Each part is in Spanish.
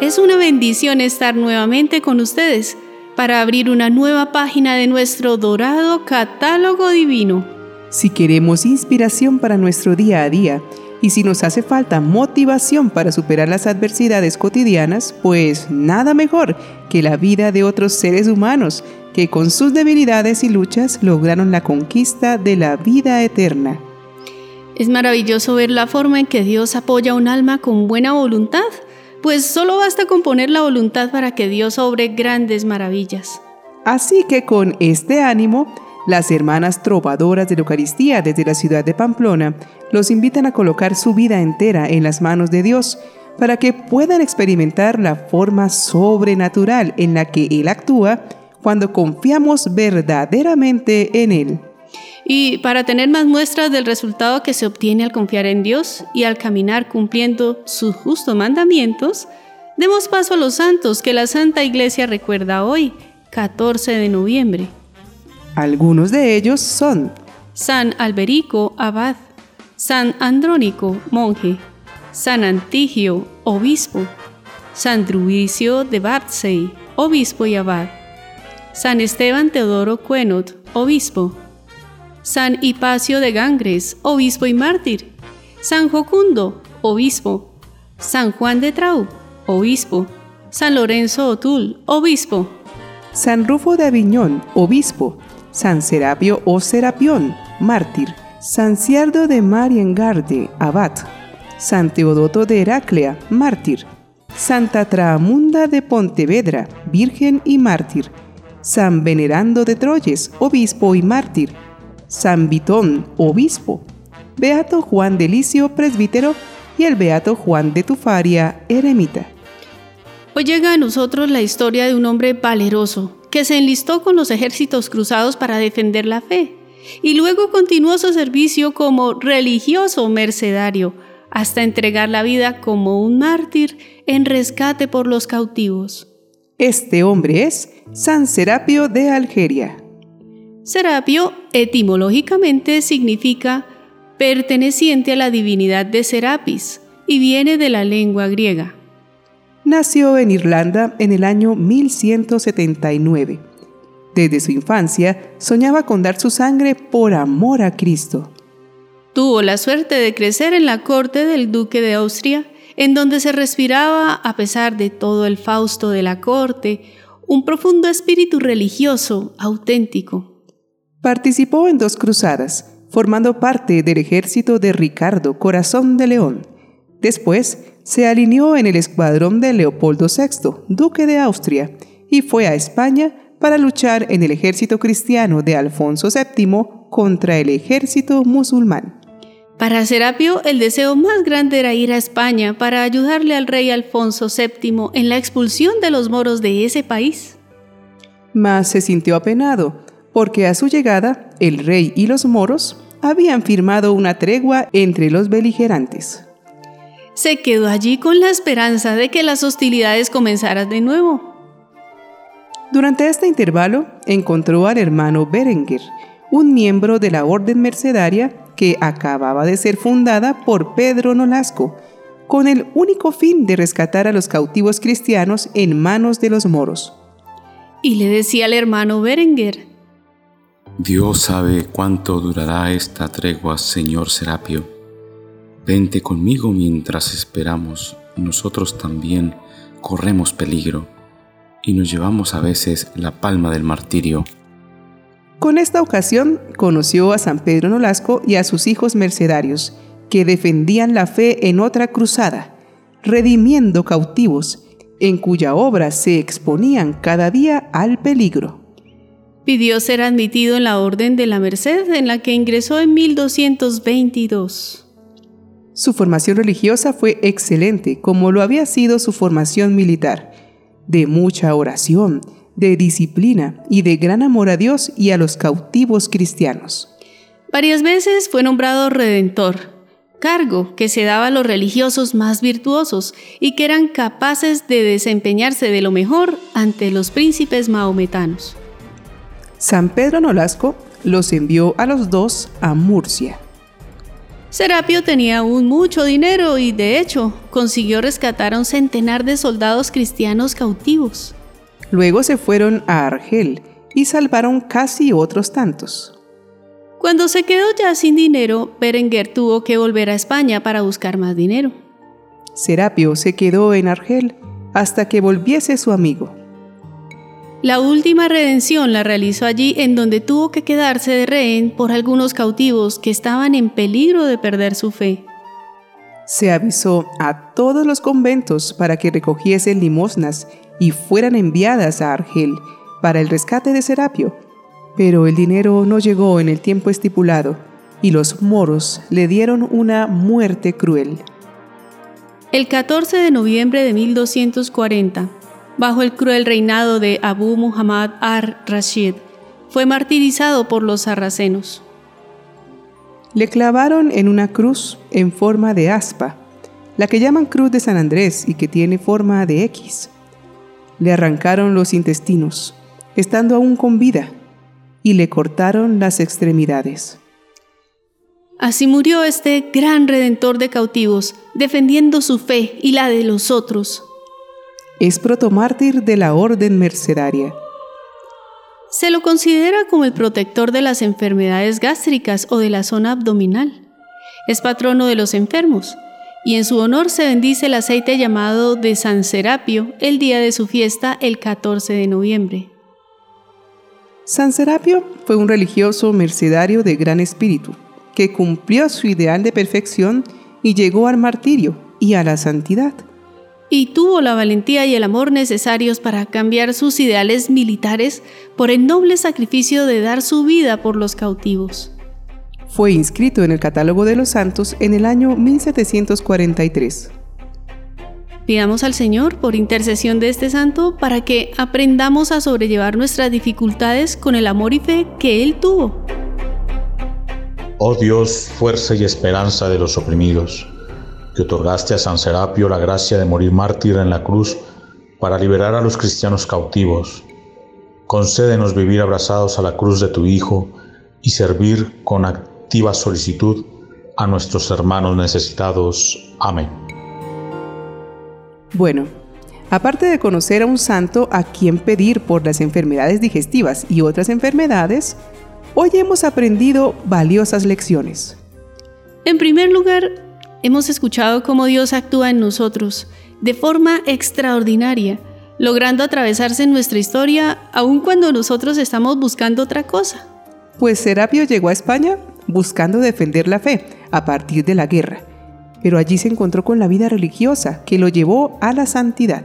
Es una bendición estar nuevamente con ustedes para abrir una nueva página de nuestro dorado catálogo divino. Si queremos inspiración para nuestro día a día y si nos hace falta motivación para superar las adversidades cotidianas, pues nada mejor que la vida de otros seres humanos que con sus debilidades y luchas lograron la conquista de la vida eterna. Es maravilloso ver la forma en que Dios apoya a un alma con buena voluntad, pues solo basta con poner la voluntad para que Dios obre grandes maravillas. Así que con este ánimo, las hermanas trovadoras de la Eucaristía desde la ciudad de Pamplona los invitan a colocar su vida entera en las manos de Dios para que puedan experimentar la forma sobrenatural en la que Él actúa cuando confiamos verdaderamente en Él. Y para tener más muestras del resultado que se obtiene al confiar en Dios y al caminar cumpliendo sus justos mandamientos, demos paso a los santos que la Santa Iglesia recuerda hoy, 14 de noviembre. Algunos de ellos son San Alberico, abad, San Andrónico, monje, San Antigio, obispo, San Druicio de Bartsey, obispo y abad, San Esteban Teodoro Cuenot, obispo, San Hipacio de Gangres, obispo y mártir, San Jocundo, obispo, San Juan de Trau, obispo, San Lorenzo Otul, obispo, San Rufo de Aviñón, obispo, San Serapio o Serapión, mártir, San Ciardo de Mariengarde, abad, San Teodoto de Heraclea, mártir, Santa Traamunda de Pontevedra, virgen y mártir, San Venerando de Troyes, obispo y mártir, San Vitón, obispo, Beato Juan de Licio, presbítero, y el Beato Juan de Tufaria, eremita. Hoy llega a nosotros la historia de un hombre valeroso que se enlistó con los ejércitos cruzados para defender la fe y luego continuó su servicio como religioso mercedario hasta entregar la vida como un mártir en rescate por los cautivos. Este hombre es San Serapio de Algeria. Serapio etimológicamente significa perteneciente a la divinidad de Serapis y viene de la lengua griega. Nació en Irlanda en el año 1179. Desde su infancia soñaba con dar su sangre por amor a Cristo. Tuvo la suerte de crecer en la corte del duque de Austria, en donde se respiraba, a pesar de todo el fausto de la corte, un profundo espíritu religioso auténtico. Participó en dos cruzadas, formando parte del ejército de Ricardo Corazón de León. Después se alineó en el escuadrón de Leopoldo VI, duque de Austria, y fue a España para luchar en el ejército cristiano de Alfonso VII contra el ejército musulmán. Para Serapio, el deseo más grande era ir a España para ayudarle al rey Alfonso VII en la expulsión de los moros de ese país. Mas se sintió apenado porque a su llegada el rey y los moros habían firmado una tregua entre los beligerantes. Se quedó allí con la esperanza de que las hostilidades comenzaran de nuevo. Durante este intervalo encontró al hermano Berenguer, un miembro de la orden mercedaria que acababa de ser fundada por Pedro Nolasco, con el único fin de rescatar a los cautivos cristianos en manos de los moros. Y le decía al hermano Berenguer, Dios sabe cuánto durará esta tregua, señor Serapio. Vente conmigo mientras esperamos. Nosotros también corremos peligro y nos llevamos a veces la palma del martirio. Con esta ocasión conoció a San Pedro Nolasco y a sus hijos mercedarios, que defendían la fe en otra cruzada, redimiendo cautivos, en cuya obra se exponían cada día al peligro. Pidió ser admitido en la Orden de la Merced, en la que ingresó en 1222. Su formación religiosa fue excelente, como lo había sido su formación militar, de mucha oración, de disciplina y de gran amor a Dios y a los cautivos cristianos. Varias veces fue nombrado redentor, cargo que se daba a los religiosos más virtuosos y que eran capaces de desempeñarse de lo mejor ante los príncipes mahometanos. San Pedro Nolasco los envió a los dos a Murcia. Serapio tenía aún mucho dinero y, de hecho, consiguió rescatar a un centenar de soldados cristianos cautivos. Luego se fueron a Argel y salvaron casi otros tantos. Cuando se quedó ya sin dinero, Berenguer tuvo que volver a España para buscar más dinero. Serapio se quedó en Argel hasta que volviese su amigo. La última redención la realizó allí en donde tuvo que quedarse de rehén por algunos cautivos que estaban en peligro de perder su fe. Se avisó a todos los conventos para que recogiesen limosnas y fueran enviadas a Argel para el rescate de Serapio, pero el dinero no llegó en el tiempo estipulado y los moros le dieron una muerte cruel. El 14 de noviembre de 1240, bajo el cruel reinado de Abu Muhammad ar-Rashid, fue martirizado por los sarracenos. Le clavaron en una cruz en forma de aspa, la que llaman Cruz de San Andrés y que tiene forma de X. Le arrancaron los intestinos, estando aún con vida, y le cortaron las extremidades. Así murió este gran redentor de cautivos, defendiendo su fe y la de los otros es protomártir de la Orden Mercedaria. Se lo considera como el protector de las enfermedades gástricas o de la zona abdominal. Es patrono de los enfermos y en su honor se bendice el aceite llamado de San Serapio el día de su fiesta el 14 de noviembre. San Serapio fue un religioso mercedario de gran espíritu que cumplió su ideal de perfección y llegó al martirio y a la santidad y tuvo la valentía y el amor necesarios para cambiar sus ideales militares por el noble sacrificio de dar su vida por los cautivos. Fue inscrito en el catálogo de los santos en el año 1743. Pidamos al Señor por intercesión de este santo para que aprendamos a sobrellevar nuestras dificultades con el amor y fe que Él tuvo. Oh Dios, fuerza y esperanza de los oprimidos que otorgaste a San Serapio la gracia de morir mártir en la cruz para liberar a los cristianos cautivos. Concédenos vivir abrazados a la cruz de tu Hijo y servir con activa solicitud a nuestros hermanos necesitados. Amén. Bueno, aparte de conocer a un santo a quien pedir por las enfermedades digestivas y otras enfermedades, hoy hemos aprendido valiosas lecciones. En primer lugar, hemos escuchado cómo Dios actúa en nosotros de forma extraordinaria, logrando atravesarse en nuestra historia aun cuando nosotros estamos buscando otra cosa. Pues Serapio llegó a España buscando defender la fe a partir de la guerra, pero allí se encontró con la vida religiosa que lo llevó a la santidad.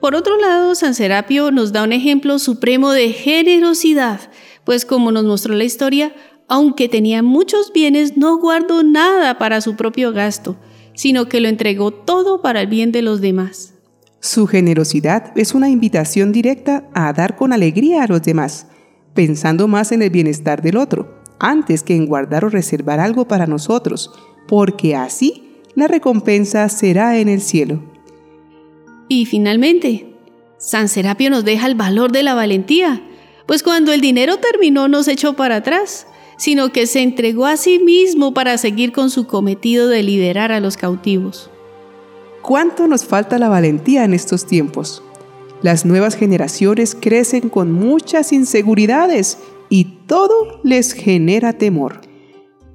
Por otro lado, San Serapio nos da un ejemplo supremo de generosidad, pues como nos mostró la historia, aunque tenía muchos bienes, no guardó nada para su propio gasto, sino que lo entregó todo para el bien de los demás. Su generosidad es una invitación directa a dar con alegría a los demás, pensando más en el bienestar del otro, antes que en guardar o reservar algo para nosotros, porque así la recompensa será en el cielo. Y finalmente, San Serapio nos deja el valor de la valentía, pues cuando el dinero terminó nos echó para atrás sino que se entregó a sí mismo para seguir con su cometido de liberar a los cautivos. ¿Cuánto nos falta la valentía en estos tiempos? Las nuevas generaciones crecen con muchas inseguridades y todo les genera temor.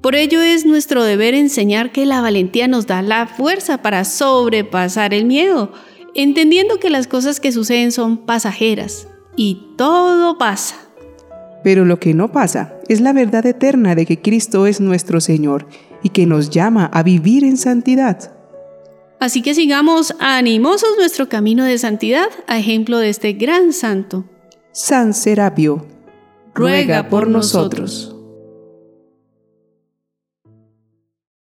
Por ello es nuestro deber enseñar que la valentía nos da la fuerza para sobrepasar el miedo, entendiendo que las cosas que suceden son pasajeras y todo pasa. Pero lo que no pasa es la verdad eterna de que Cristo es nuestro Señor y que nos llama a vivir en santidad. Así que sigamos animosos nuestro camino de santidad a ejemplo de este gran santo. San Serapio, ruega por nosotros.